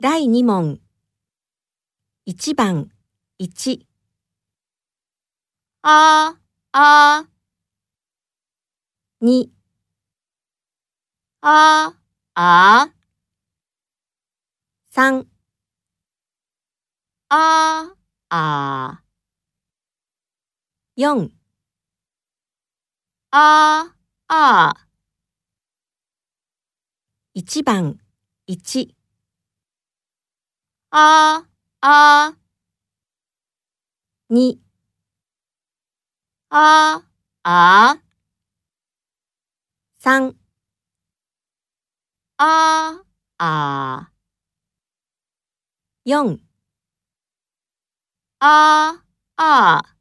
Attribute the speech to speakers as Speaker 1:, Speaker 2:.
Speaker 1: 第2問。1番、1、
Speaker 2: ああ。
Speaker 1: 2、
Speaker 2: ああ。
Speaker 1: 3、
Speaker 2: ああ。
Speaker 1: 4、
Speaker 2: ああ。
Speaker 1: 1番、1、
Speaker 2: ああ
Speaker 1: 2、
Speaker 2: ああ
Speaker 1: 3、
Speaker 2: ああ
Speaker 1: 4
Speaker 2: ああ